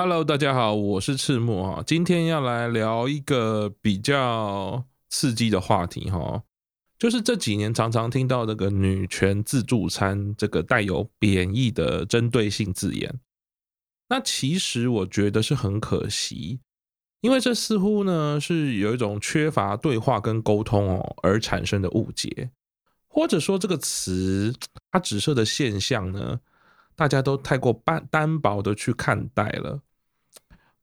Hello，大家好，我是赤木哈，今天要来聊一个比较刺激的话题哈，就是这几年常常听到这个女权自助餐这个带有贬义的针对性字眼，那其实我觉得是很可惜，因为这似乎呢是有一种缺乏对话跟沟通哦而产生的误解，或者说这个词它指涉的现象呢。大家都太过单单薄的去看待了。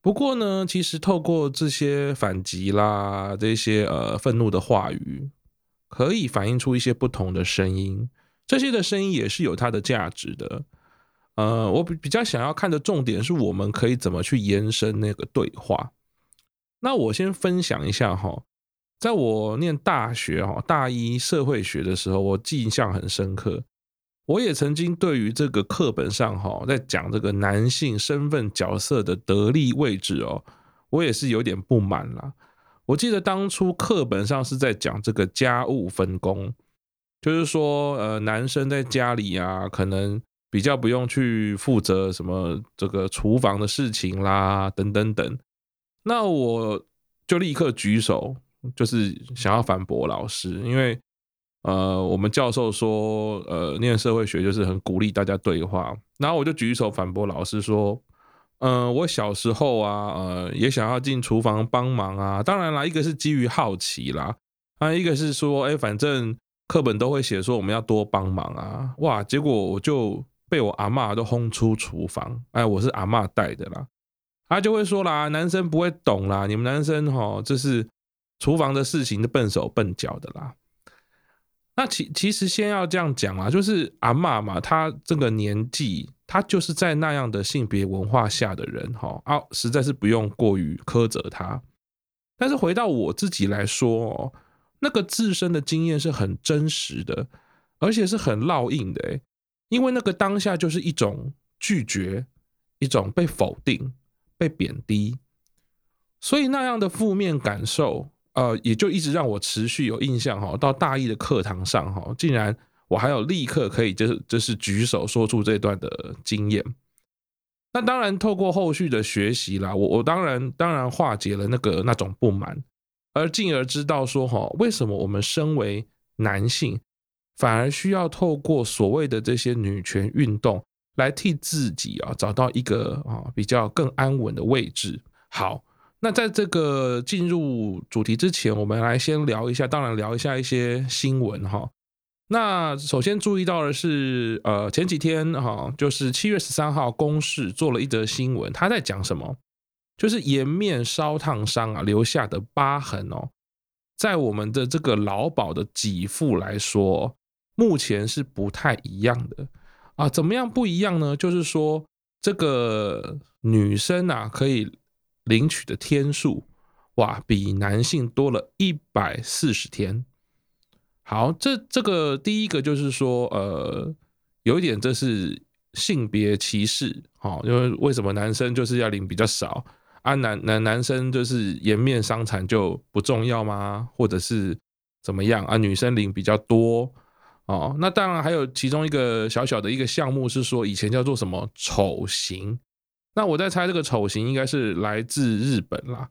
不过呢，其实透过这些反击啦，这些呃愤怒的话语，可以反映出一些不同的声音。这些的声音也是有它的价值的。呃，我比比较想要看的重点是我们可以怎么去延伸那个对话。那我先分享一下哈，在我念大学哈大一社会学的时候，我印象很深刻。我也曾经对于这个课本上哈，在讲这个男性身份角色的得力位置哦，我也是有点不满啦。我记得当初课本上是在讲这个家务分工，就是说呃，男生在家里啊，可能比较不用去负责什么这个厨房的事情啦，等等等。那我就立刻举手，就是想要反驳老师，因为。呃，我们教授说，呃，念社会学就是很鼓励大家对话，然后我就举手反驳老师说，嗯、我小时候啊，呃，也想要进厨房帮忙啊，当然啦，一个是基于好奇啦，啊，一个是说，哎，反正课本都会写说我们要多帮忙啊，哇，结果我就被我阿妈都轰出厨房，哎，我是阿妈带的啦，他就会说啦，男生不会懂啦，你们男生哈，这是厨房的事情都笨手笨脚的啦。那其其实先要这样讲啊，就是阿嬷嘛，她这个年纪，她就是在那样的性别文化下的人，哈啊，实在是不用过于苛责她。但是回到我自己来说哦，那个自身的经验是很真实的，而且是很烙印的，诶，因为那个当下就是一种拒绝，一种被否定、被贬低，所以那样的负面感受。呃，也就一直让我持续有印象哈，到大一的课堂上哈，竟然我还有立刻可以就是就是举手说出这段的经验。那当然，透过后续的学习啦，我我当然当然化解了那个那种不满，而进而知道说哈，为什么我们身为男性，反而需要透过所谓的这些女权运动来替自己啊找到一个啊比较更安稳的位置。好。那在这个进入主题之前，我们来先聊一下，当然聊一下一些新闻哈。那首先注意到的是，呃，前几天哈，就是七月十三号，公视做了一则新闻，他在讲什么？就是颜面烧烫伤啊留下的疤痕哦，在我们的这个劳保的给付来说，目前是不太一样的啊。怎么样不一样呢？就是说，这个女生啊，可以。领取的天数，哇，比男性多了一百四十天。好，这这个第一个就是说，呃，有一点这是性别歧视，哦，因为为什么男生就是要领比较少啊？男男男生就是颜面伤残就不重要吗？或者是怎么样啊？女生领比较多哦。那当然还有其中一个小小的一个项目是说，以前叫做什么丑型。那我在猜，这个丑型应该是来自日本啦，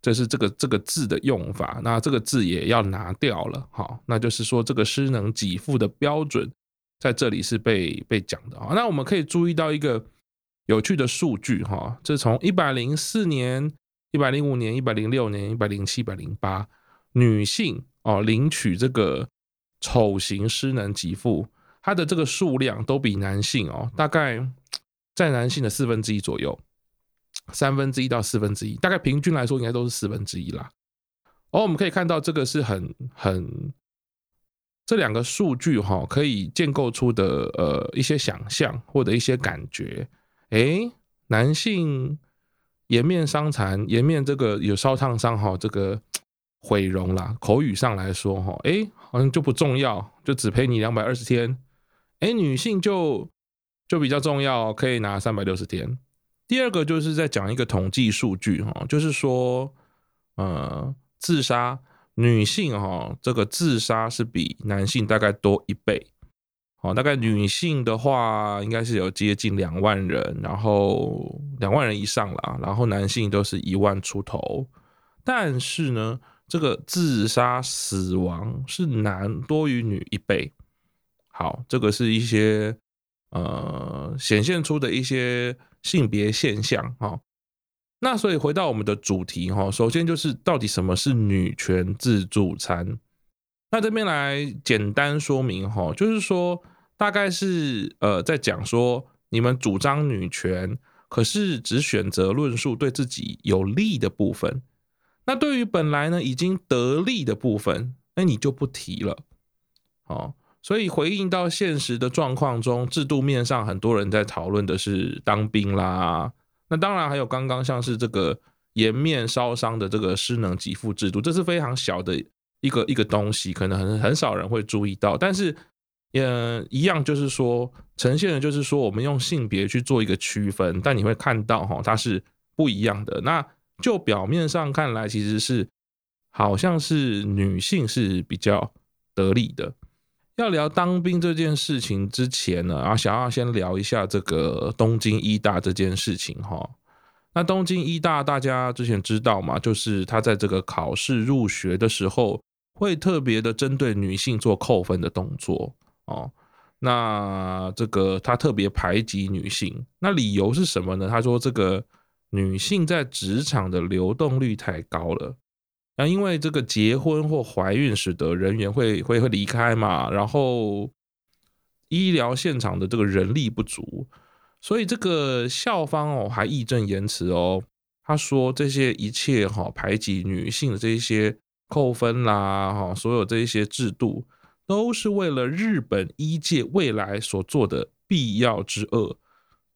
这是这个这个字的用法。那这个字也要拿掉了，好，那就是说这个失能给付的标准在这里是被被讲的啊。那我们可以注意到一个有趣的数据哈，这从一百零四年、一百零五年、一百零六年、一百零七、一百零八，女性哦领取这个丑型失能给付，它的这个数量都比男性哦大概。在男性的四分之一左右，三分之一到四分之一，大概平均来说应该都是四分之一啦。而我们可以看到，这个是很很这两个数据哈，可以建构出的呃一些想象或者一些感觉。诶，男性颜面伤残，颜面这个有烧烫伤哈，这个毁容啦，口语上来说哈，诶，好像就不重要，就只赔你两百二十天。诶，女性就。就比较重要，可以拿三百六十天。第二个就是在讲一个统计数据哈，就是说，呃，自杀女性哈，这个自杀是比男性大概多一倍。哦，大概女性的话，应该是有接近两万人，然后两万人以上啦，然后男性都是一万出头。但是呢，这个自杀死亡是男多于女一倍。好，这个是一些呃显现出的一些性别现象哈。那所以回到我们的主题哈，首先就是到底什么是女权自助餐？那这边来简单说明哈，就是说。大概是呃，在讲说你们主张女权，可是只选择论述对自己有利的部分。那对于本来呢已经得利的部分，那你就不提了。哦，所以回应到现实的状况中，制度面上很多人在讨论的是当兵啦。那当然还有刚刚像是这个颜面烧伤的这个失能给付制度，这是非常小的一个一个东西，可能很很少人会注意到，但是。也一样，就是说，呈现的就是说，我们用性别去做一个区分，但你会看到哈，它是不一样的。那就表面上看来，其实是好像是女性是比较得利的。要聊当兵这件事情之前呢，啊，想要先聊一下这个东京医大这件事情哈。那东京医大大家之前知道吗？就是他在这个考试入学的时候，会特别的针对女性做扣分的动作。哦，那这个他特别排挤女性，那理由是什么呢？他说这个女性在职场的流动率太高了，那因为这个结婚或怀孕使得人员会会会离开嘛，然后医疗现场的这个人力不足，所以这个校方哦还义正言辞哦，他说这些一切哈排挤女性的这些扣分啦哈，所有这一些制度。都是为了日本医界未来所做的必要之恶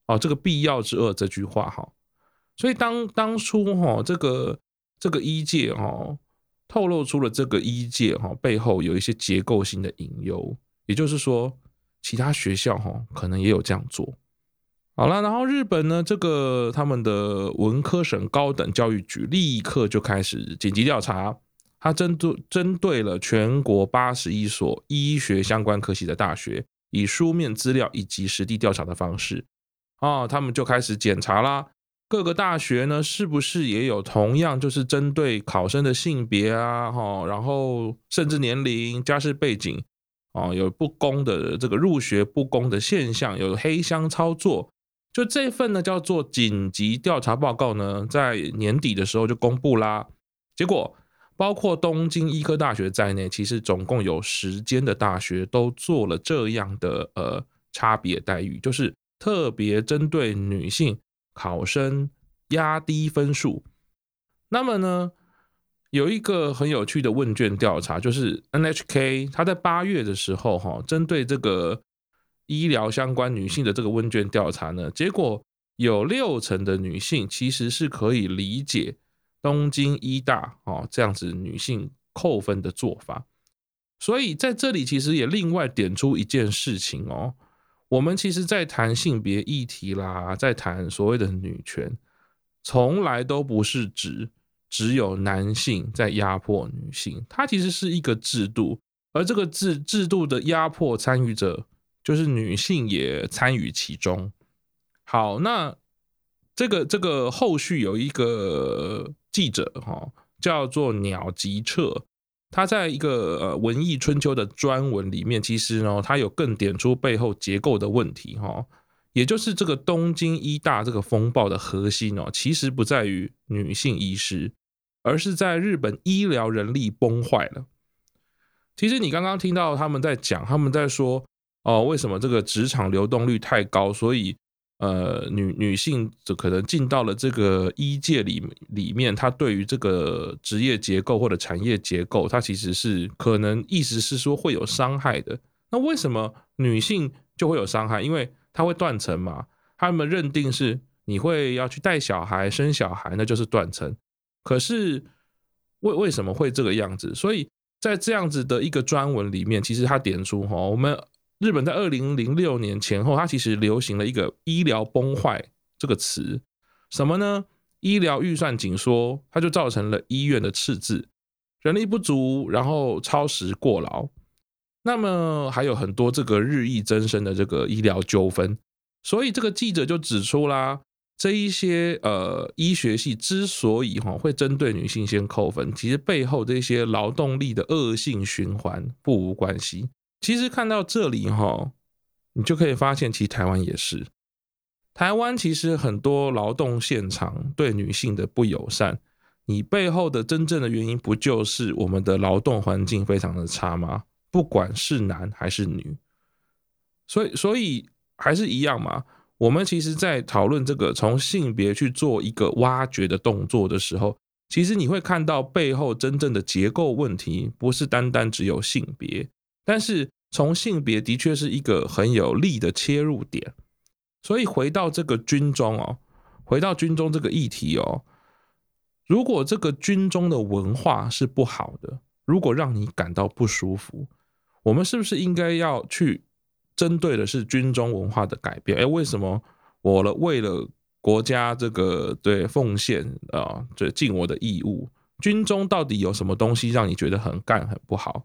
哦，这个必要之恶这句话哈，所以当当初哈这个这个医界哈透露出了这个医界哈背后有一些结构性的隐忧，也就是说其他学校哈可能也有这样做。好了，然后日本呢这个他们的文科省高等教育局立刻就开始紧急调查。他针对针对了全国八十一所医学相关科系的大学，以书面资料以及实地调查的方式，啊，他们就开始检查啦。各个大学呢，是不是也有同样就是针对考生的性别啊，哈，然后甚至年龄、家世背景，啊，有不公的这个入学不公的现象，有黑箱操作，就这份呢叫做紧急调查报告呢，在年底的时候就公布啦，结果。包括东京医科大学在内，其实总共有十间的大学都做了这样的呃差别待遇，就是特别针对女性考生压低分数。那么呢，有一个很有趣的问卷调查，就是 NHK 他在八月的时候哈，针对这个医疗相关女性的这个问卷调查呢，结果有六成的女性其实是可以理解。东京医大哦，这样子女性扣分的做法，所以在这里其实也另外点出一件事情哦，我们其实在谈性别议题啦，在谈所谓的女权，从来都不是指只有男性在压迫女性，它其实是一个制度，而这个制制度的压迫参与者就是女性也参与其中。好，那这个这个后续有一个。记者哈叫做鸟吉彻，他在一个呃文艺春秋的专文里面，其实呢，他有更点出背后结构的问题哈，也就是这个东京医大这个风暴的核心哦，其实不在于女性医师，而是在日本医疗人力崩坏了。其实你刚刚听到他们在讲，他们在说哦，为什么这个职场流动率太高，所以。呃，女女性就可能进到了这个医界里里面，她对于这个职业结构或者产业结构，它其实是可能意思是说会有伤害的。那为什么女性就会有伤害？因为她会断层嘛。他们认定是你会要去带小孩、生小孩，那就是断层。可是为为什么会这个样子？所以在这样子的一个专文里面，其实他点出哈，我们。日本在二零零六年前后，它其实流行了一个“医疗崩坏”这个词，什么呢？医疗预算紧缩，它就造成了医院的赤字、人力不足，然后超时过劳。那么还有很多这个日益增生的这个医疗纠纷，所以这个记者就指出啦，这一些呃医学系之所以哈会针对女性先扣分，其实背后这些劳动力的恶性循环不无关系。其实看到这里哈，你就可以发现，其实台湾也是，台湾其实很多劳动现场对女性的不友善，你背后的真正的原因不就是我们的劳动环境非常的差吗？不管是男还是女，所以所以还是一样嘛。我们其实，在讨论这个从性别去做一个挖掘的动作的时候，其实你会看到背后真正的结构问题，不是单单只有性别。但是从性别的确是一个很有利的切入点。所以回到这个军中哦，回到军中这个议题哦，如果这个军中的文化是不好的，如果让你感到不舒服，我们是不是应该要去？针对的是军中文化的改变。哎，为什么我了为了国家这个对奉献啊，对尽我的义务？军中到底有什么东西让你觉得很干很不好？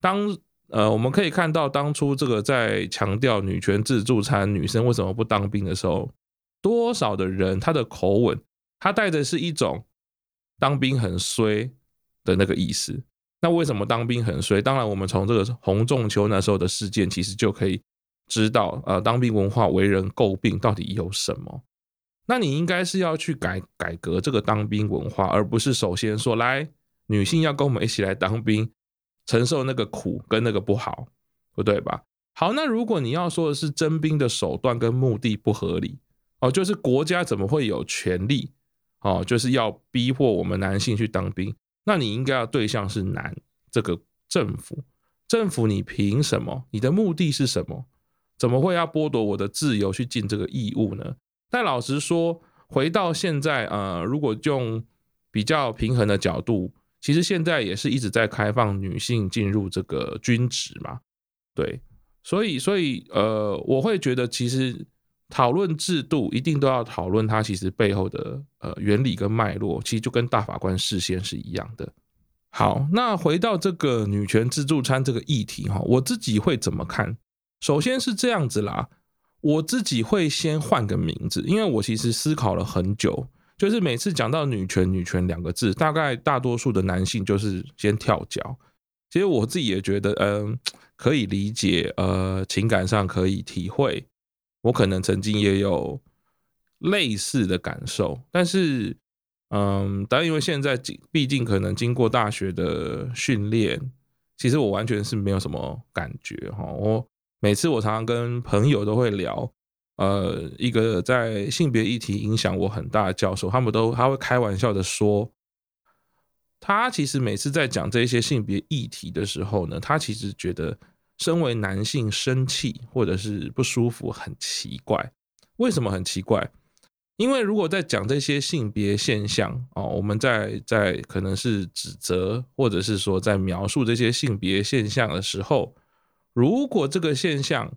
当呃，我们可以看到当初这个在强调女权自助餐，女生为什么不当兵的时候，多少的人他的口吻，他带的是一种当兵很衰的那个意思。那为什么当兵很衰？当然，我们从这个洪仲丘那时候的事件，其实就可以知道，呃，当兵文化为人诟病到底有什么。那你应该是要去改改革这个当兵文化，而不是首先说，来，女性要跟我们一起来当兵，承受那个苦跟那个不好，不对吧？好，那如果你要说的是征兵的手段跟目的不合理，哦，就是国家怎么会有权利，哦，就是要逼迫我们男性去当兵？那你应该要对象是男这个政府，政府你凭什么？你的目的是什么？怎么会要剥夺我的自由去尽这个义务呢？但老实说，回到现在，呃，如果用比较平衡的角度，其实现在也是一直在开放女性进入这个军职嘛，对，所以，所以，呃，我会觉得其实。讨论制度一定都要讨论它其实背后的呃原理跟脉络，其实就跟大法官事先是一样的。好，那回到这个女权自助餐这个议题哈，我自己会怎么看？首先是这样子啦，我自己会先换个名字，因为我其实思考了很久，就是每次讲到女权女权两个字，大概大多数的男性就是先跳脚。其实我自己也觉得，嗯、可以理解，呃，情感上可以体会。我可能曾经也有类似的感受，但是，嗯，但因为现在毕竟可能经过大学的训练，其实我完全是没有什么感觉哈。我每次我常常跟朋友都会聊，呃，一个在性别议题影响我很大的教授，他们都他会开玩笑的说，他其实每次在讲这些性别议题的时候呢，他其实觉得。身为男性生气或者是不舒服很奇怪，为什么很奇怪？因为如果在讲这些性别现象哦，我们在在可能是指责或者是说在描述这些性别现象的时候，如果这个现象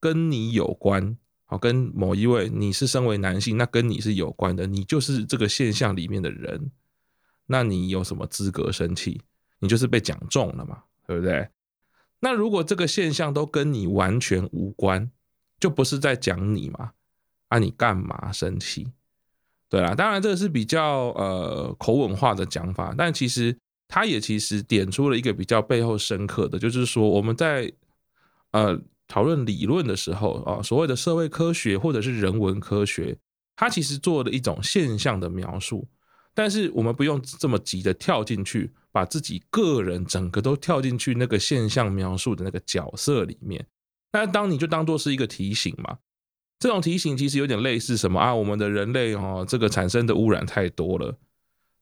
跟你有关，好，跟某一位你是身为男性，那跟你是有关的，你就是这个现象里面的人，那你有什么资格生气？你就是被讲中了嘛，对不对？那如果这个现象都跟你完全无关，就不是在讲你嘛？啊，你干嘛生气？对啦，当然这个是比较呃口吻化的讲法，但其实他也其实点出了一个比较背后深刻的，就是说我们在呃讨论理论的时候啊，所谓的社会科学或者是人文科学，它其实做了一种现象的描述，但是我们不用这么急的跳进去。把自己个人整个都跳进去那个现象描述的那个角色里面，那当你就当做是一个提醒嘛。这种提醒其实有点类似什么啊？我们的人类哦，这个产生的污染太多了。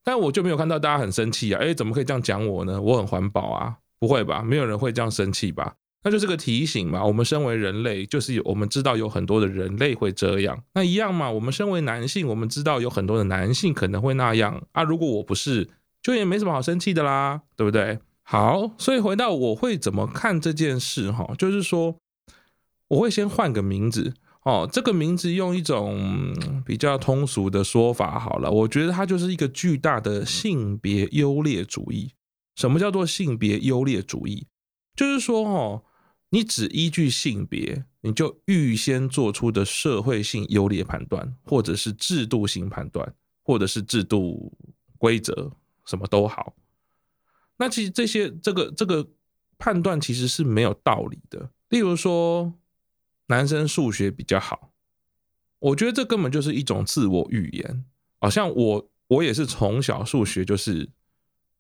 但我就没有看到大家很生气啊！诶，怎么可以这样讲我呢？我很环保啊，不会吧？没有人会这样生气吧？那就是个提醒嘛。我们身为人类，就是有我们知道有很多的人类会这样，那一样嘛。我们身为男性，我们知道有很多的男性可能会那样啊。如果我不是。就也没什么好生气的啦，对不对？好，所以回到我会怎么看这件事哈，就是说我会先换个名字哦，这个名字用一种比较通俗的说法好了，我觉得它就是一个巨大的性别优劣主义。什么叫做性别优劣主义？就是说哦，你只依据性别，你就预先做出的社会性优劣判断，或者是制度性判断，或者是制度规则，什么都好。那其实这些这个这个判断其实是没有道理的。例如说，男生数学比较好，我觉得这根本就是一种自我预言。好像我我也是从小数学就是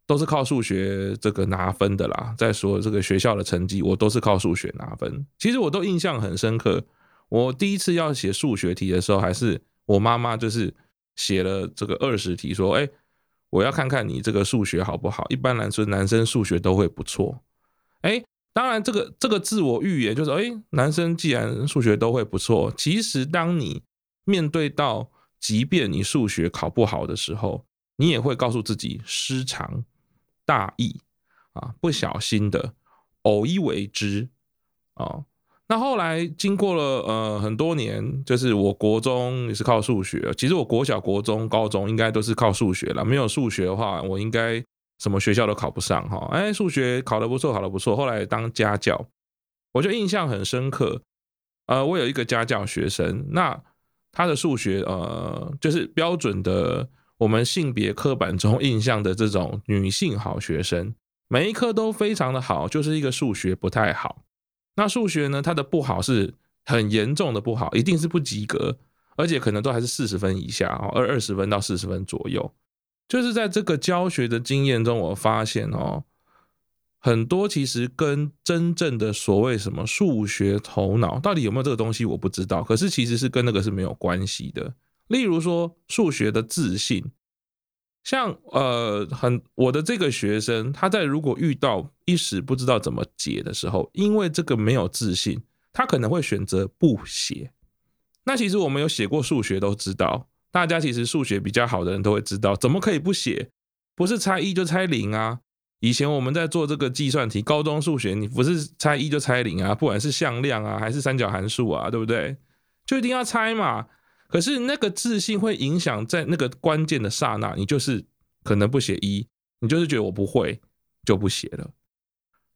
都是靠数学这个拿分的啦。再说这个学校的成绩，我都是靠数学拿分。其实我都印象很深刻。我第一次要写数学题的时候，还是我妈妈就是写了这个二十题，说：“哎，我要看看你这个数学好不好。”一般来说，男生数学都会不错。哎。当然，这个这个自我预言就是，哎，男生既然数学都会不错，其实当你面对到，即便你数学考不好的时候，你也会告诉自己失常、大意啊，不小心的偶一为之啊。那后来经过了呃很多年，就是我国中也是靠数学，其实我国小、国中、高中应该都是靠数学了。没有数学的话，我应该。什么学校都考不上哈，哎，数学考得不错，考得不错。后来当家教，我就印象很深刻。呃，我有一个家教学生，那他的数学呃，就是标准的我们性别刻板中印象的这种女性好学生，每一科都非常的好，就是一个数学不太好。那数学呢，它的不好是很严重的不好，一定是不及格，而且可能都还是四十分以下哦，二二十分到四十分左右。就是在这个教学的经验中，我发现哦，很多其实跟真正的所谓什么数学头脑到底有没有这个东西，我不知道。可是其实是跟那个是没有关系的。例如说数学的自信，像呃，很我的这个学生，他在如果遇到一时不知道怎么解的时候，因为这个没有自信，他可能会选择不写。那其实我们有写过数学都知道。大家其实数学比较好的人都会知道，怎么可以不写？不是猜一就猜零啊！以前我们在做这个计算题，高中数学你不是猜一就猜零啊，不管是向量啊还是三角函数啊，对不对？就一定要猜嘛。可是那个自信会影响在那个关键的刹那，你就是可能不写一，你就是觉得我不会就不写了。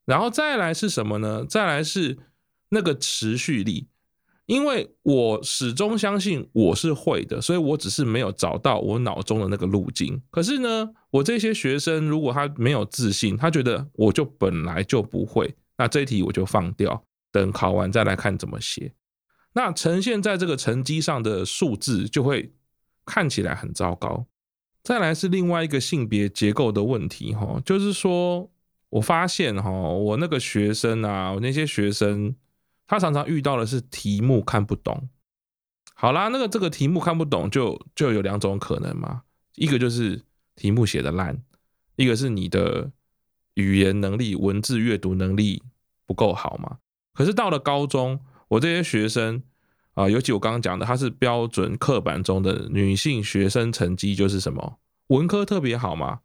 然后再来是什么呢？再来是那个持续力。因为我始终相信我是会的，所以我只是没有找到我脑中的那个路径。可是呢，我这些学生如果他没有自信，他觉得我就本来就不会，那这一题我就放掉，等考完再来看怎么写。那呈现在这个成绩上的数字就会看起来很糟糕。再来是另外一个性别结构的问题，哈，就是说我发现哈，我那个学生啊，我那些学生。他常常遇到的是题目看不懂。好啦，那个这个题目看不懂就，就有两种可能嘛。一个就是题目写的烂，一个是你的语言能力、文字阅读能力不够好嘛。可是到了高中，我这些学生啊、尤其我刚刚讲的，它是标准刻板中的女性学生，成绩就是什么文科特别好嘛，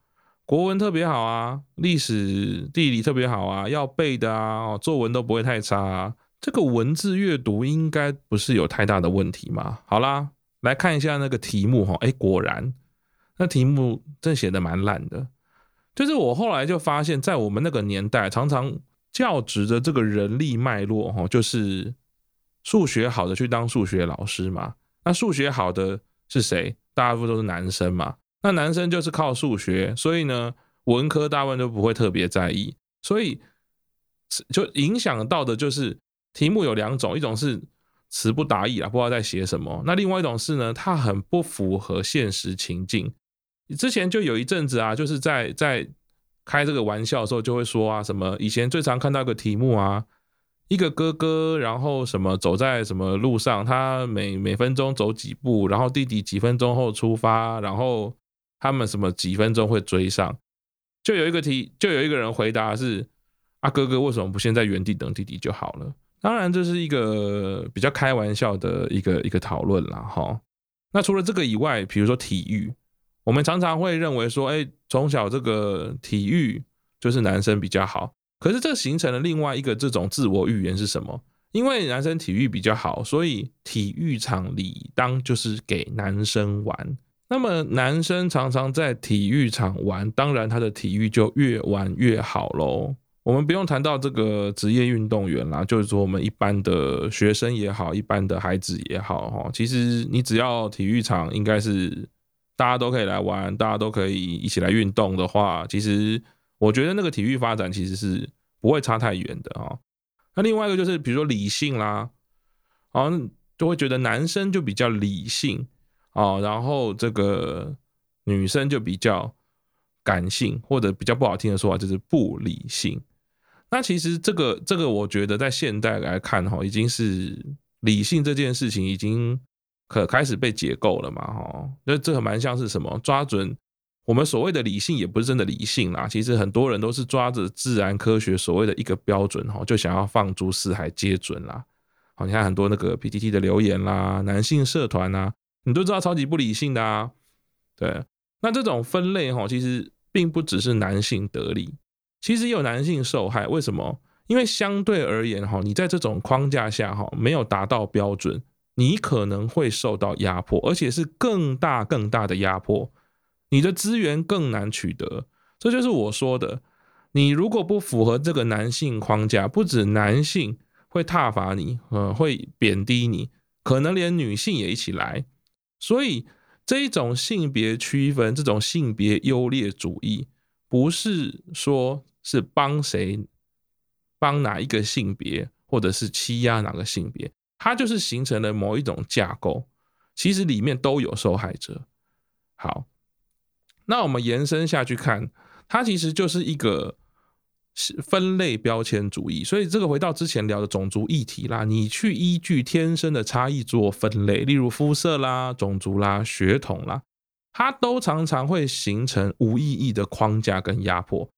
国文特别好啊，历史地理特别好啊，要背的啊，作文都不会太差啊。这个文字阅读应该不是有太大的问题嘛？好啦，来看一下那个题目哈，哎，果然那题目真写的蛮烂的。就是我后来就发现，在我们那个年代，常常教职的这个人力脉络哈，就是数学好的去当数学老师嘛。那数学好的是谁？大部分都是男生嘛。那男生就是靠数学，所以呢，文科大部分都不会特别在意，所以就影响到的就是。题目有两种，一种是词不达意啊，不知道在写什么。那另外一种是呢，它很不符合现实情境。之前就有一阵子啊，就是在在开这个玩笑的时候，就会说啊，什么以前最常看到一个题目啊，一个哥哥，然后什么走在什么路上，他每每分钟走几步，然后弟弟几分钟后出发，然后他们什么几分钟会追上。就有一个题，就有一个人回答是啊，哥哥为什么不先在原地等弟弟就好了？当然，这是一个比较开玩笑的一个一个讨论啦。哈。那除了这个以外，比如说体育，我们常常会认为说，哎，从小这个体育就是男生比较好。可是这形成了另外一个这种自我预言是什么？因为男生体育比较好，所以体育场理当就是给男生玩。那么男生常常在体育场玩，当然他的体育就越玩越好喽。我们不用谈到这个职业运动员啦，就是说我们一般的学生也好，一般的孩子也好，哈，其实你只要体育场应该是大家都可以来玩，大家都可以一起来运动的话，其实我觉得那个体育发展其实是不会差太远的啊。那另外一个就是比如说理性啦，啊就会觉得男生就比较理性啊，然后这个女生就比较感性，或者比较不好听的说法就是不理性。那其实这个这个，我觉得在现代来看哈，已经是理性这件事情已经可开始被解构了嘛哈。那这个蛮像是什么？抓准我们所谓的理性，也不是真的理性啦。其实很多人都是抓着自然科学所谓的一个标准哈，就想要放诸四海皆准啦。好，你看很多那个 PTT 的留言啦，男性社团啊，你都知道超级不理性的啊。对，那这种分类哈，其实并不只是男性得利。其实也有男性受害，为什么？因为相对而言，哈，你在这种框架下，哈，没有达到标准，你可能会受到压迫，而且是更大更大的压迫，你的资源更难取得。这就是我说的，你如果不符合这个男性框架，不止男性会挞伐你，呃，会贬低你，可能连女性也一起来。所以这一种性别区分，这种性别优劣主义，不是说。是帮谁？帮哪一个性别，或者是欺压哪个性别？它就是形成了某一种架构。其实里面都有受害者。好，那我们延伸下去看，它其实就是一个分类标签主义。所以这个回到之前聊的种族议题啦，你去依据天生的差异做分类，例如肤色啦、种族啦、血统啦，它都常常会形成无意义的框架跟压迫。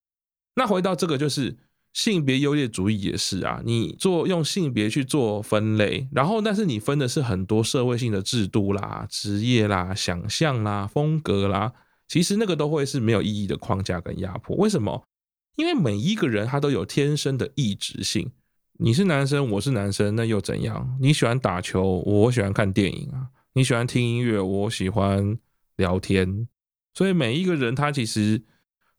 那回到这个，就是性别优劣主义也是啊，你做用性别去做分类，然后但是你分的是很多社会性的制度啦、职业啦、想象啦、风格啦，其实那个都会是没有意义的框架跟压迫。为什么？因为每一个人他都有天生的异质性。你是男生，我是男生，那又怎样？你喜欢打球，我喜欢看电影啊；你喜欢听音乐，我喜欢聊天。所以每一个人他其实。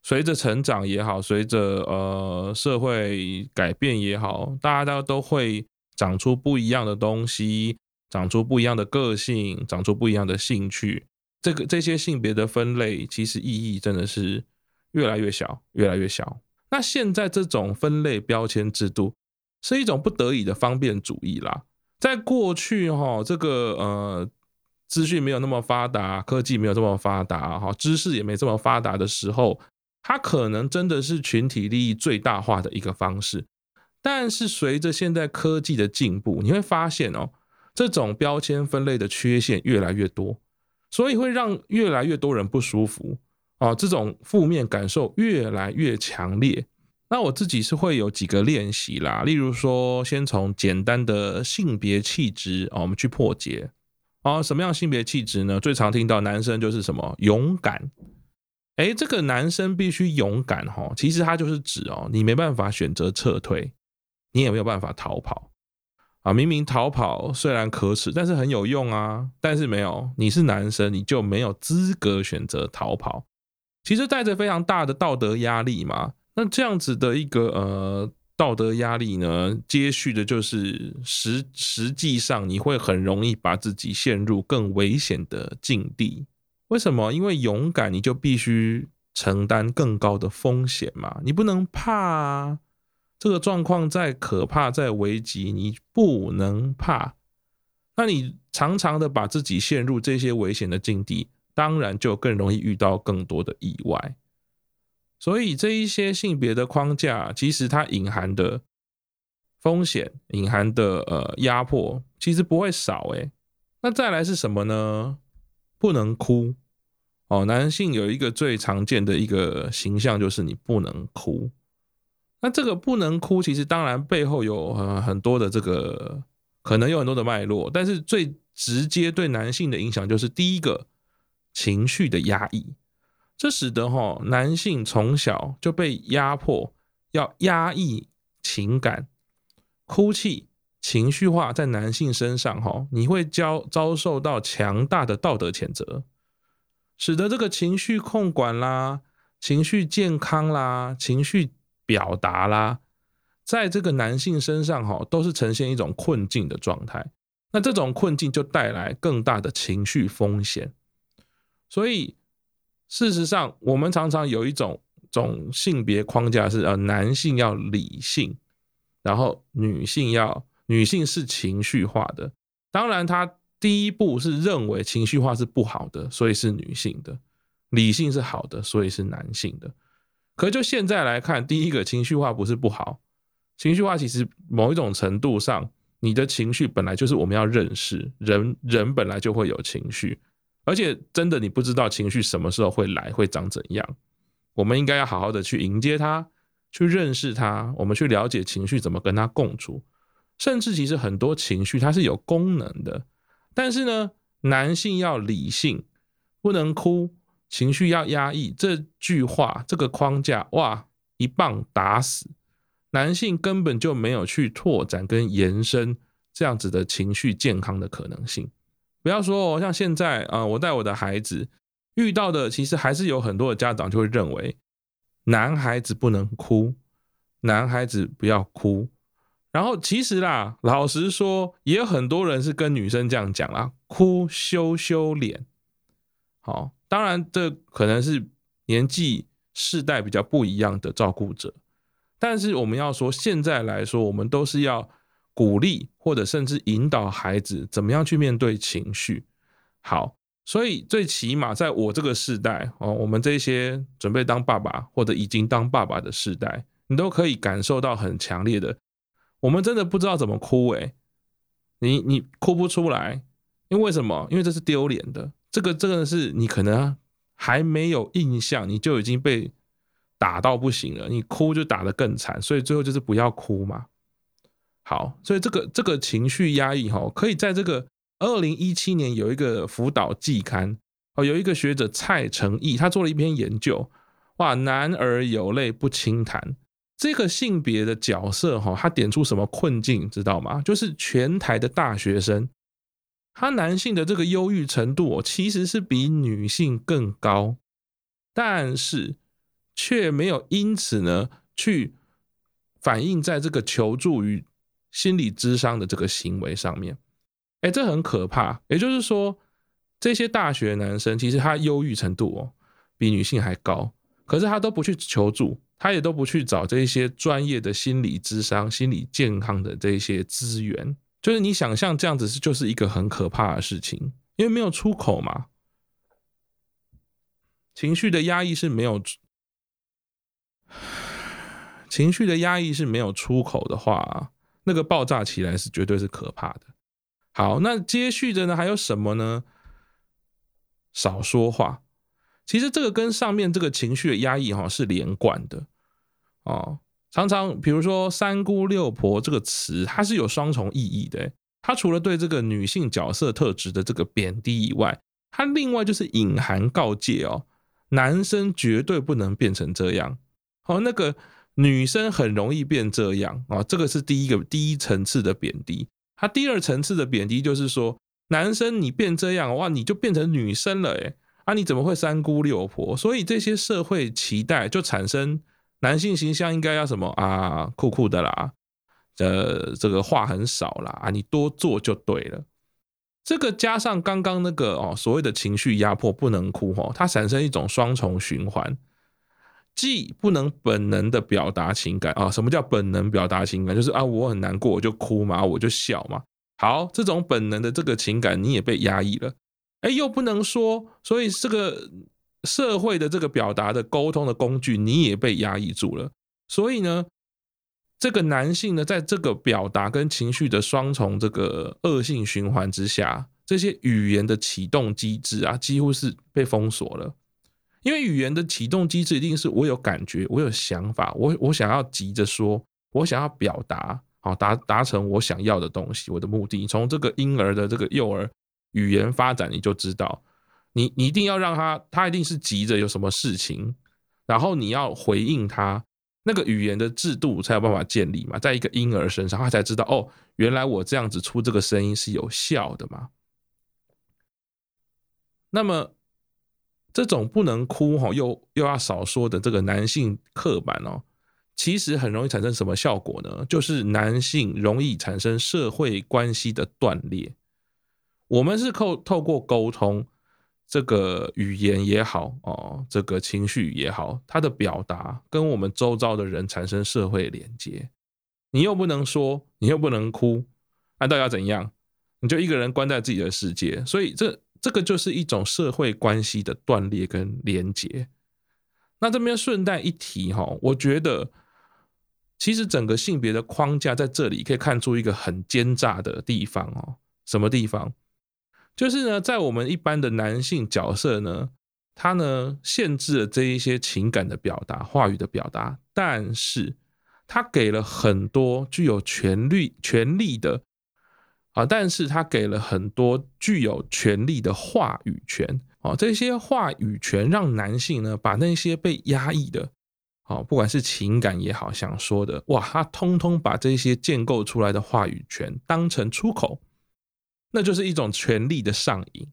随着成长也好，随着呃社会改变也好，大家都都会长出不一样的东西，长出不一样的个性，长出不一样的兴趣。这个这些性别的分类，其实意义真的是越来越小，越来越小。那现在这种分类标签制度是一种不得已的方便主义啦。在过去哈，这个呃资讯没有那么发达，科技没有这么发达，哈，知识也没这么发达的时候。它可能真的是群体利益最大化的一个方式，但是随着现在科技的进步，你会发现哦，这种标签分类的缺陷越来越多，所以会让越来越多人不舒服啊，这种负面感受越来越强烈。那我自己是会有几个练习啦，例如说，先从简单的性别气质啊，我们去破解啊，什么样性别气质呢？最常听到男生就是什么勇敢。哎，这个男生必须勇敢哈，其实他就是指哦，你没办法选择撤退，你也没有办法逃跑啊。明明逃跑虽然可耻，但是很有用啊。但是没有，你是男生，你就没有资格选择逃跑。其实带着非常大的道德压力嘛。那这样子的一个呃道德压力呢，接续的就是实实际上你会很容易把自己陷入更危险的境地。为什么？因为勇敢，你就必须承担更高的风险嘛。你不能怕啊，这个状况再可怕、再危急，你不能怕。那你常常的把自己陷入这些危险的境地，当然就更容易遇到更多的意外。所以这一些性别的框架，其实它隐含的风险、隐含的呃压迫，其实不会少诶。那再来是什么呢？不能哭哦，男性有一个最常见的一个形象就是你不能哭。那这个不能哭，其实当然背后有很很多的这个可能有很多的脉络，但是最直接对男性的影响就是第一个情绪的压抑，这使得哈男性从小就被压迫要压抑情感，哭泣。情绪化在男性身上，哈，你会遭遭受到强大的道德谴责，使得这个情绪控管啦、情绪健康啦、情绪表达啦，在这个男性身上哈，都是呈现一种困境的状态。那这种困境就带来更大的情绪风险。所以，事实上，我们常常有一种种性别框架是，呃，男性要理性，然后女性要女性是情绪化的。当然，他第一步是认为情绪化是不好的，所以是女性的；理性是好的，所以是男性的。可就现在来看，第一个情绪化不是不好，情绪化其实某一种程度上，你的情绪本来就是我们要认识，人人本来就会有情绪，而且真的你不知道情绪什么时候会来，会长怎样，我们应该要好好的去迎接它，去认识它，我们去了解情绪怎么跟它共处，甚至其实很多情绪它是有功能的，但是呢，男性要理性，不能哭。情绪要压抑，这句话这个框架，哇，一棒打死。男性根本就没有去拓展跟延伸这样子的情绪健康的可能性。不要说哦，像现在啊，我带我的孩子遇到的，其实还是有很多的家长就会认为，男孩子不能哭，男孩子不要哭。然后其实啦，老实说，也有很多人是跟女生这样讲啦，哭羞羞脸。好。当然，这可能是年纪世代比较不一样的照顾者，但是我们要说，现在来说，我们都是要鼓励或者甚至引导孩子怎么样去面对情绪。好，所以最起码在我这个世代哦，我们这些准备当爸爸或者已经当爸爸的世代，你都可以感受到很强烈的，我们真的不知道怎么哭诶，你你哭不出来，因为为什么？因为这是丢脸的。这个真的是你可能还没有印象，你就已经被打到不行了，你哭就打得更惨，所以最后就是不要哭嘛。好，所以这个这个情绪压抑哈，可以在这个二零一七年有一个辅导季刊哦，有一个学者蔡成义他做了一篇研究，哇，男儿有泪不轻弹，这个性别的角色哈，他点出什么困境知道吗？就是全台的大学生。他男性的这个忧郁程度，其实是比女性更高，但是却没有因此呢去反映在这个求助于心理智商的这个行为上面。哎，这很可怕。也就是说，这些大学男生其实他忧郁程度哦比女性还高，可是他都不去求助，他也都不去找这些专业的心理智商、心理健康的这些资源。就是你想象这样子是就是一个很可怕的事情，因为没有出口嘛。情绪的压抑是没有，情绪的压抑是没有出口的话，那个爆炸起来是绝对是可怕的。好，那接续着呢还有什么呢？少说话。其实这个跟上面这个情绪的压抑哈是连贯的哦。常常，比如说“三姑六婆”这个词，它是有双重意义的。它除了对这个女性角色特质的这个贬低以外，它另外就是隐含告诫哦，男生绝对不能变成这样。哦，那个女生很容易变这样啊，这个是第一个第一层次的贬低。它第二层次的贬低就是说，男生你变这样哇，你就变成女生了诶，啊，你怎么会三姑六婆？所以这些社会期待就产生。男性形象应该要什么啊？酷酷的啦，呃，这个话很少啦啊，你多做就对了。这个加上刚刚那个哦，所谓的情绪压迫不能哭哦，它产生一种双重循环，既不能本能的表达情感啊，什么叫本能表达情感？就是啊，我很难过，我就哭嘛，我就笑嘛。好，这种本能的这个情感你也被压抑了，哎，又不能说，所以这个。社会的这个表达的沟通的工具，你也被压抑住了。所以呢，这个男性呢，在这个表达跟情绪的双重这个恶性循环之下，这些语言的启动机制啊，几乎是被封锁了。因为语言的启动机制一定是我有感觉，我有想法，我我想要急着说，我想要表达，好达达成我想要的东西，我的目的。从这个婴儿的这个幼儿语言发展，你就知道。你你一定要让他，他一定是急着有什么事情，然后你要回应他，那个语言的制度才有办法建立嘛，在一个婴儿身上，他才知道哦，原来我这样子出这个声音是有效的嘛。那么这种不能哭哈，又又要少说的这个男性刻板哦，其实很容易产生什么效果呢？就是男性容易产生社会关系的断裂。我们是透透过沟通，这个语言也好哦，这个情绪也好，它的表达跟我们周遭的人产生社会连接。你又不能说，你又不能哭，那到底要怎样？你就一个人关在自己的世界，所以这这个就是一种社会关系的断裂跟连接。那这边顺带一提哈，我觉得其实整个性别的框架在这里可以看出一个很奸诈的地方哦。什么地方？就是呢，在我们一般的男性角色呢，他呢限制了这一些情感的表达、话语的表达，但是他给了很多具有权力、权力的啊，但是他给了很多具有权力的话语权。哦，这些话语权让男性呢，把那些被压抑的，哦，不管是情感也好，想说的，哇，他通通把这些建构出来的话语权当成出口，那就是一种权力的上瘾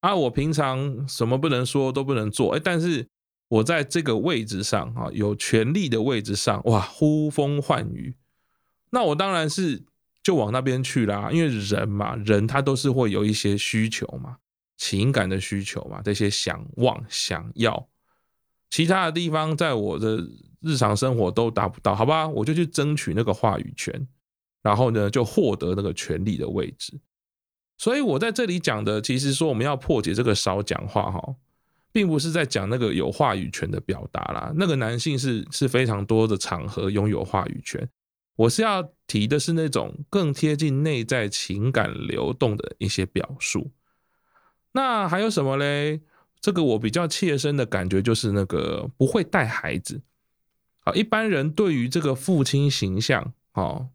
啊！我平常什么不能说都不能做，哎，但是我在这个位置上啊，有权力的位置上，哇，呼风唤雨，那我当然是就往那边去啦，因为人嘛，人他都是会有一些需求嘛。情感的需求嘛，这些想望、想要，其他的地方在我的日常生活都达不到，好吧？我就去争取那个话语权，然后呢，就获得那个权力的位置。所以我在这里讲的，其实说我们要破解这个少讲话哈，并不是在讲那个有话语权的表达啦。那个男性是是非常多的场合拥有话语权，我是要提的是那种更贴近内在情感流动的一些表述。那还有什么嘞？这个我比较切身的感觉就是那个不会带孩子啊。一般人对于这个父亲形象哦，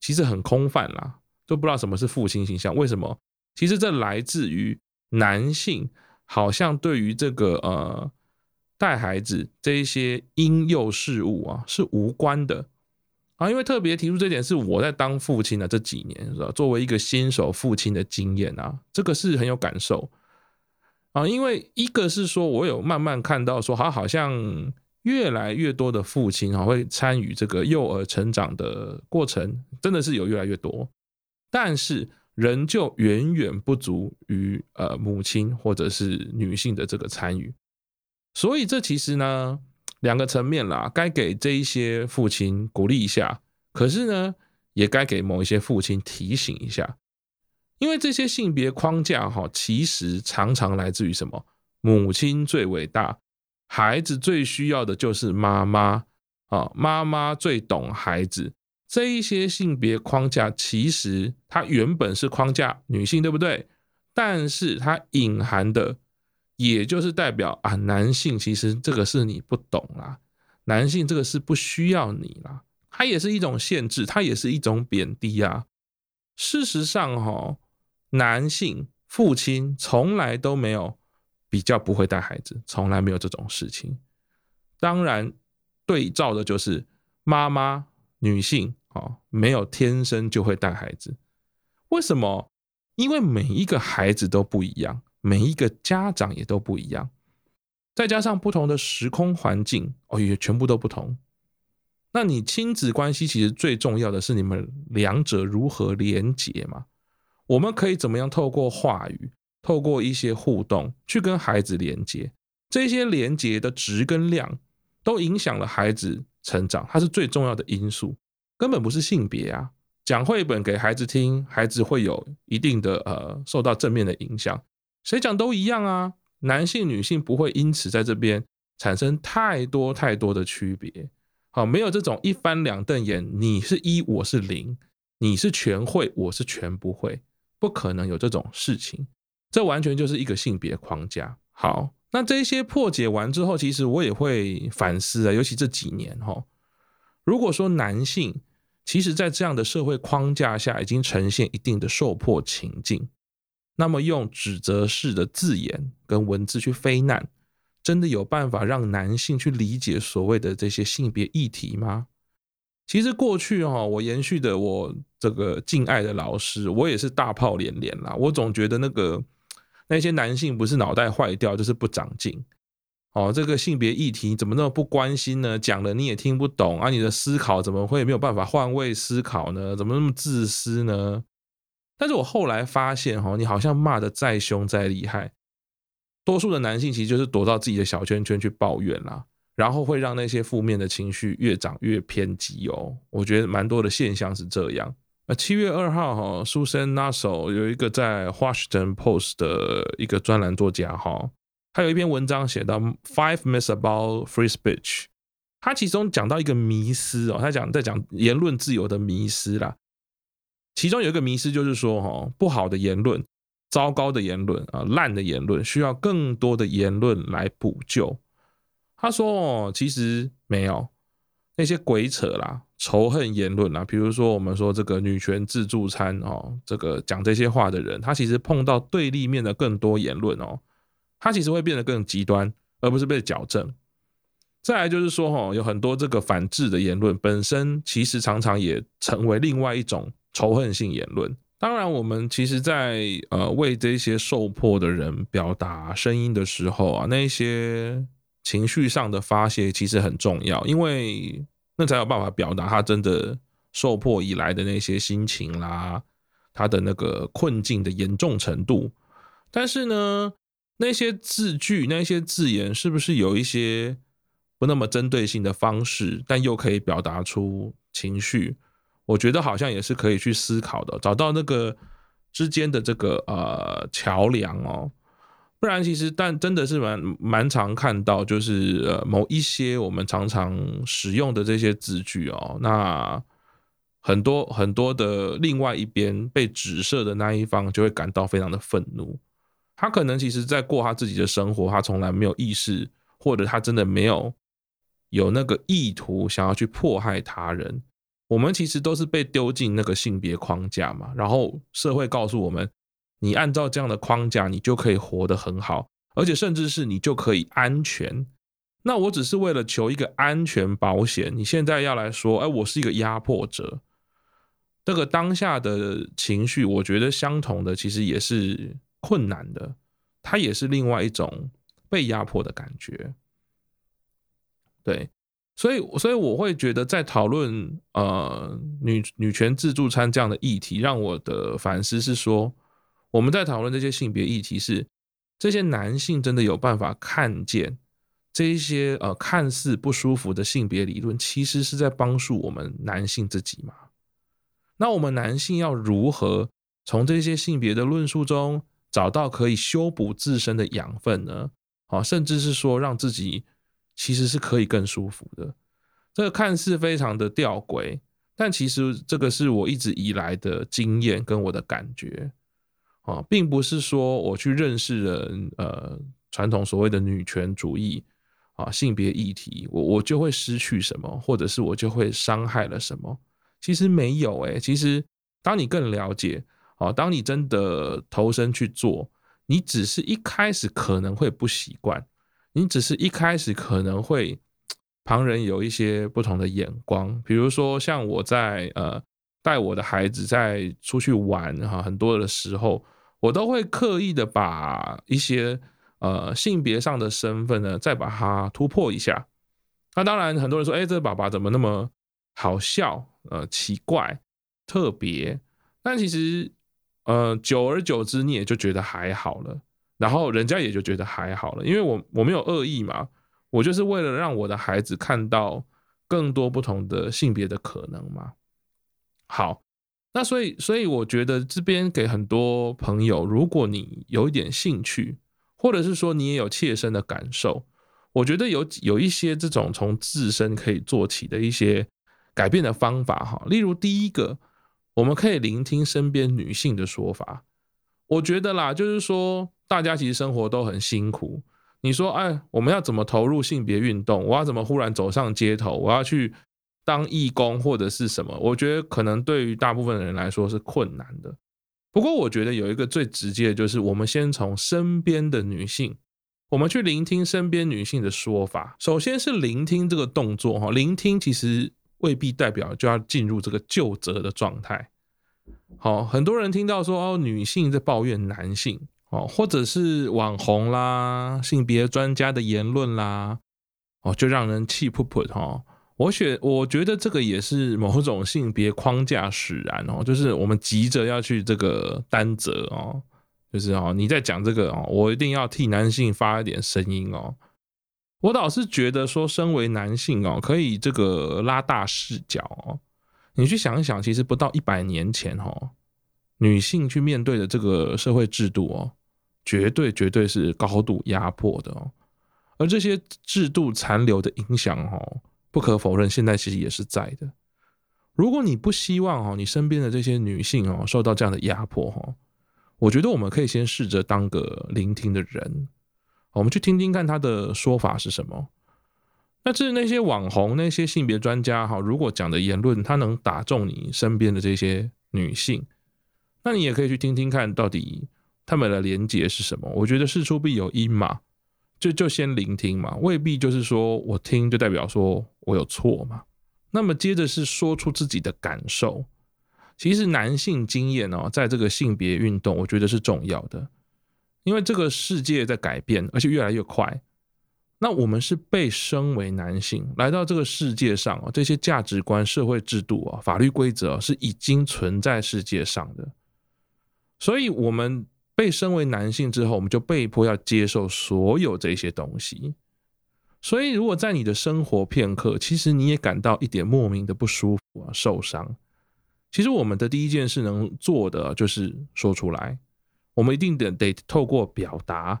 其实很空泛啦，都不知道什么是父亲形象。为什么？其实这来自于男性好像对于这个呃带孩子这一些婴幼事物啊是无关的。啊，因为特别提出这点是我在当父亲的这几年，是吧？作为一个新手父亲的经验啊，这个是很有感受。啊，因为一个是说，我有慢慢看到说，他好像越来越多的父亲啊会参与这个幼儿成长的过程，真的是有越来越多，但是仍旧远远不足于呃母亲或者是女性的这个参与，所以这其实呢两个层面啦，该给这一些父亲鼓励一下，可是呢也该给某一些父亲提醒一下。因为这些性别框架哈，其实常常来自于什么？母亲最伟大，孩子最需要的就是妈妈啊，妈妈最懂孩子。这一些性别框架其实它原本是框架女性，对不对？但是它隐含的，也就是代表啊，男性其实这个是你不懂啦，男性这个是不需要你啦，它也是一种限制，它也是一种贬低啊。事实上哈。男性父亲从来都没有比较不会带孩子，从来没有这种事情。当然，对照的就是妈妈女性哦，没有天生就会带孩子。为什么？因为每一个孩子都不一样，每一个家长也都不一样，再加上不同的时空环境，哦，也全部都不同。那你亲子关系其实最重要的是你们两者如何连结嘛？我们可以怎么样透过话语，透过一些互动去跟孩子连接？这些连接的值跟量都影响了孩子成长，它是最重要的因素，根本不是性别啊。讲绘本给孩子听，孩子会有一定的呃受到正面的影响，谁讲都一样啊。男性女性不会因此在这边产生太多太多的区别，好，没有这种一翻两瞪眼，你是一，我是零，你是全会，我是全不会。不可能有这种事情，这完全就是一个性别框架。好，那这些破解完之后，其实我也会反思啊，尤其这几年哈，如果说男性其实在这样的社会框架下已经呈现一定的受迫情境，那么用指责式的字眼跟文字去非难，真的有办法让男性去理解所谓的这些性别议题吗？其实过去哈，我延续的我这个敬爱的老师，我也是大炮连连啦。我总觉得那个那些男性不是脑袋坏掉，就是不长进哦，这个性别议题怎么那么不关心呢？讲了你也听不懂啊，你的思考怎么会没有办法换位思考呢？怎么那么自私呢？但是我后来发现，哈，你好像骂得再凶再厉害，多数的男性其实就是躲到自己的小圈圈去抱怨啦，然后会让那些负面的情绪越长越偏激哦。我觉得蛮多的现象是这样。呃，七月二号哈，Susan Naso 有一个在 Washington Post 的一个专栏作家哈，他有一篇文章写到 Five Myths About Free Speech，他其中讲到一个迷思哦，他讲在讲言论自由的迷思啦。其中有一个迷思，就是说，哈，不好的言论、糟糕的言论啊、烂的言论，需要更多的言论来补救。他说，哦，其实没有那些鬼扯啦、仇恨言论啦，比如说我们说这个女权自助餐哦，这个讲这些话的人，他其实碰到对立面的更多言论哦，他其实会变得更极端，而不是被矫正。再来就是说，哈，有很多这个反智的言论本身，其实常常也成为另外一种。仇恨性言论，当然，我们其实在，在呃为这些受迫的人表达声音的时候啊，那些情绪上的发泄其实很重要，因为那才有办法表达他真的受迫以来的那些心情啦，他的那个困境的严重程度。但是呢，那些字句、那些字眼，是不是有一些不那么针对性的方式，但又可以表达出情绪？我觉得好像也是可以去思考的，找到那个之间的这个呃桥梁哦，不然其实但真的是蛮蛮常看到，就是呃某一些我们常常使用的这些字句哦，那很多很多的另外一边被指涉的那一方就会感到非常的愤怒，他可能其实在过他自己的生活，他从来没有意识，或者他真的没有有那个意图想要去迫害他人。我们其实都是被丢进那个性别框架嘛，然后社会告诉我们，你按照这样的框架，你就可以活得很好，而且甚至是你就可以安全。那我只是为了求一个安全保险，你现在要来说，哎，我是一个压迫者。这个当下的情绪，我觉得相同的，其实也是困难的，它也是另外一种被压迫的感觉。对。所以，所以我会觉得，在讨论呃女女权自助餐这样的议题，让我的反思是说，我们在讨论这些性别议题是，这些男性真的有办法看见这一些呃看似不舒服的性别理论，其实是在帮助我们男性自己吗？那我们男性要如何从这些性别的论述中找到可以修补自身的养分呢？啊，甚至是说让自己。其实是可以更舒服的，这个看似非常的吊诡，但其实这个是我一直以来的经验跟我的感觉啊，并不是说我去认识了呃传统所谓的女权主义啊性别议题，我我就会失去什么，或者是我就会伤害了什么，其实没有诶，其实当你更了解啊，当你真的投身去做，你只是一开始可能会不习惯。你只是一开始可能会旁人有一些不同的眼光，比如说像我在呃带我的孩子在出去玩哈，很多的时候，我都会刻意的把一些呃性别上的身份呢，再把它突破一下。那当然，很多人说，哎，这个爸爸怎么那么好笑？呃，奇怪，特别。但其实，呃，久而久之，你也就觉得还好了。然后人家也就觉得还好了，因为我我没有恶意嘛，我就是为了让我的孩子看到更多不同的性别的可能嘛。好，那所以所以我觉得这边给很多朋友，如果你有一点兴趣，或者是说你也有切身的感受，我觉得有有一些这种从自身可以做起的一些改变的方法哈。例如第一个，我们可以聆听身边女性的说法。我觉得啦，就是说。大家其实生活都很辛苦。你说，哎，我们要怎么投入性别运动？我要怎么忽然走上街头？我要去当义工或者是什么？我觉得可能对于大部分的人来说是困难的。不过，我觉得有一个最直接的，就是我们先从身边的女性，我们去聆听身边女性的说法。首先是聆听这个动作，哈，聆听其实未必代表就要进入这个究责的状态。好，很多人听到说，哦，女性在抱怨男性。哦，或者是网红啦、性别专家的言论啦，哦，就让人气噗噗哈。我选，我觉得这个也是某种性别框架使然哦，就是我们急着要去这个担责哦，就是哦，你在讲这个哦，我一定要替男性发一点声音哦。我倒是觉得说，身为男性哦，可以这个拉大视角哦，你去想一想，其实不到一百年前哦，女性去面对的这个社会制度哦，绝对绝对是高度压迫的哦，而这些制度残留的影响哦。不可否认，现在其实也是在的。如果你不希望哦，你身边的这些女性哦受到这样的压迫哦，我觉得我们可以先试着当个聆听的人，我们去听听看他的说法是什么。那至于那些网红、那些性别专家哈，如果讲的言论他能打中你身边的这些女性，那你也可以去听听看到底他们的连结是什么。我觉得事出必有因嘛。就就先聆听嘛，未必就是说我听就代表说我有错嘛。那么接着是说出自己的感受。其实男性经验哦，在这个性别运动，我觉得是重要的，因为这个世界在改变，而且越来越快。那我们是被生为男性来到这个世界上啊，这些价值观、社会制度啊、法律规则是已经存在世界上的，所以我们。被身为男性之后，我们就被迫要接受所有这些东西。所以，如果在你的生活片刻，其实你也感到一点莫名的不舒服啊、受伤，其实我们的第一件事能做的就是说出来。我们一定得得透过表达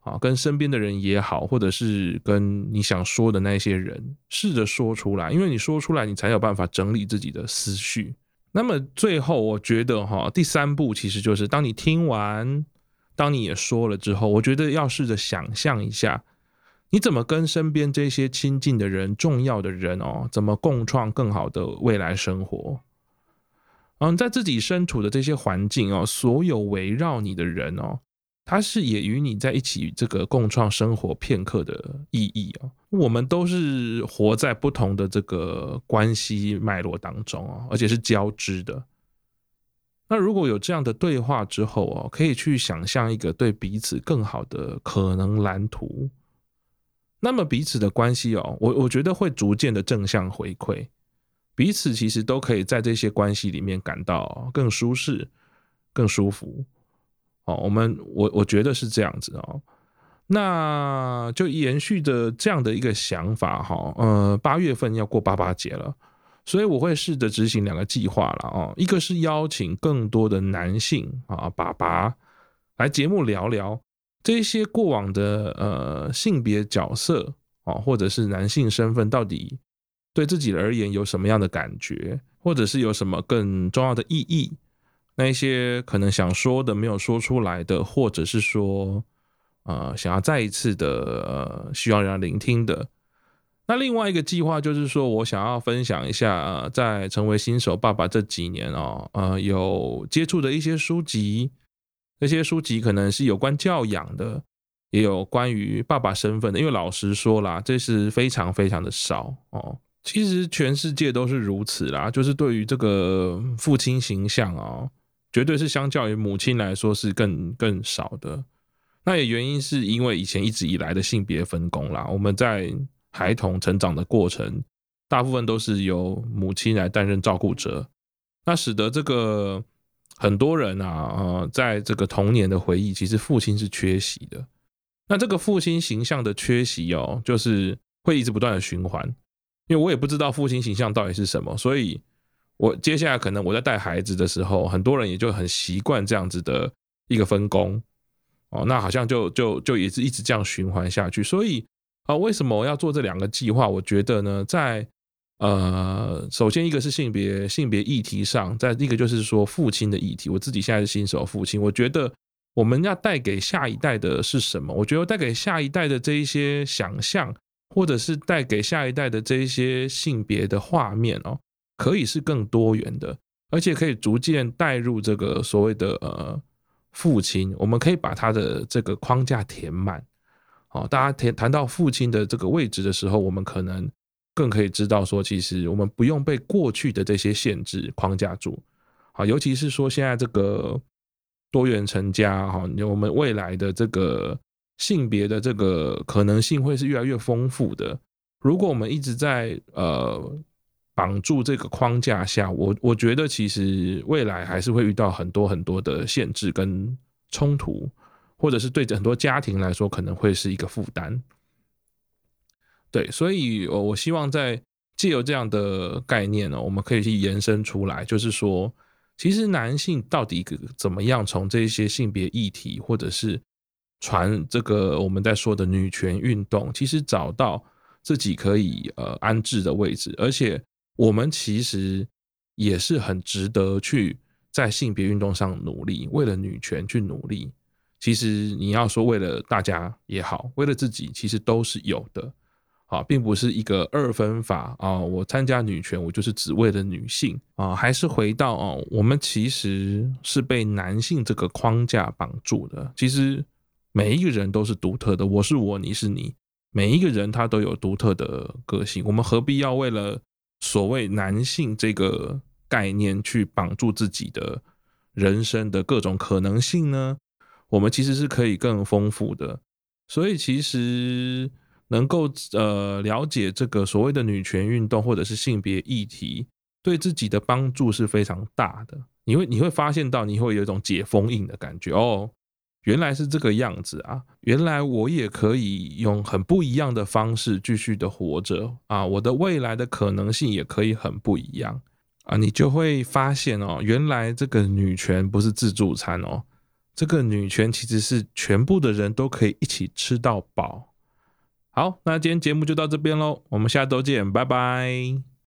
啊，跟身边的人也好，或者是跟你想说的那些人，试着说出来，因为你说出来，你才有办法整理自己的思绪。那么最后，我觉得哈，第三步其实就是当你听完，当你也说了之后，我觉得要试着想象一下，你怎么跟身边这些亲近的人、重要的人哦，怎么共创更好的未来生活？嗯，在自己身处的这些环境哦，所有围绕你的人哦。他是也与你在一起这个共创生活片刻的意义哦，我们都是活在不同的这个关系脉络当中哦，而且是交织的。那如果有这样的对话之后哦，可以去想象一个对彼此更好的可能蓝图，那么彼此的关系哦，我我觉得会逐渐的正向回馈，彼此其实都可以在这些关系里面感到更舒适、更舒服。哦，我们我我觉得是这样子哦，那就延续着这样的一个想法哈，呃，八月份要过爸爸节了，所以我会试着执行两个计划了哦，一个是邀请更多的男性啊爸爸来节目聊聊这些过往的呃性别角色啊，或者是男性身份到底对自己而言有什么样的感觉，或者是有什么更重要的意义。那一些可能想说的没有说出来的，或者是说，呃，想要再一次的，呃，需要人家聆听的。那另外一个计划就是说，我想要分享一下，呃，在成为新手爸爸这几年哦，呃，有接触的一些书籍，那些书籍可能是有关教养的，也有关于爸爸身份的。因为老实说啦，这是非常非常的少哦。其实全世界都是如此啦，就是对于这个父亲形象哦。绝对是相较于母亲来说是更更少的，那也原因是因为以前一直以来的性别分工啦。我们在孩童成长的过程，大部分都是由母亲来担任照顾者，那使得这个很多人啊，呃，在这个童年的回忆，其实父亲是缺席的。那这个父亲形象的缺席哦，就是会一直不断的循环，因为我也不知道父亲形象到底是什么，所以。我接下来可能我在带孩子的时候，很多人也就很习惯这样子的一个分工哦，那好像就就就也是一直这样循环下去。所以啊，为什么我要做这两个计划？我觉得呢，在呃，首先一个是性别性别议题上，再一个就是说父亲的议题。我自己现在是新手父亲，我觉得我们要带给下一代的是什么？我觉得带给下一代的这一些想象，或者是带给下一代的这一些性别的画面哦。可以是更多元的，而且可以逐渐带入这个所谓的呃父亲，我们可以把他的这个框架填满。好，大家谈谈到父亲的这个位置的时候，我们可能更可以知道说，其实我们不用被过去的这些限制框架住。好，尤其是说现在这个多元成家哈，我们未来的这个性别的这个可能性会是越来越丰富的。如果我们一直在呃绑住这个框架下，我我觉得其实未来还是会遇到很多很多的限制跟冲突，或者是对很多家庭来说可能会是一个负担。对，所以我我希望在借由这样的概念呢，我们可以去延伸出来，就是说，其实男性到底怎么样从这些性别议题，或者是传这个我们在说的女权运动，其实找到自己可以呃安置的位置，而且我们其实也是很值得去在性别运动上努力，为了女权去努力。其实你要说为了大家也好，为了自己，其实都是有的。啊，并不是一个二分法啊！我参加女权，我就是只为了女性啊！还是回到哦，我们其实是被男性这个框架绑住的。其实每一个人都是独特的，我是我，你是你，每一个人他都有独特的个性。我们何必要为了所谓男性这个概念去绑住自己的人生的各种可能性呢？我们其实是可以更丰富的。所以其实。能够呃了解这个所谓的女权运动或者是性别议题，对自己的帮助是非常大的。你会你会发现到你会有一种解封印的感觉哦，原来是这个样子啊，原来我也可以用很不一样的方式继续的活着啊，我的未来的可能性也可以很不一样啊，你就会发现哦，原来这个女权不是自助餐哦，这个女权其实是全部的人都可以一起吃到饱。好，那今天节目就到这边喽，我们下周见，拜拜。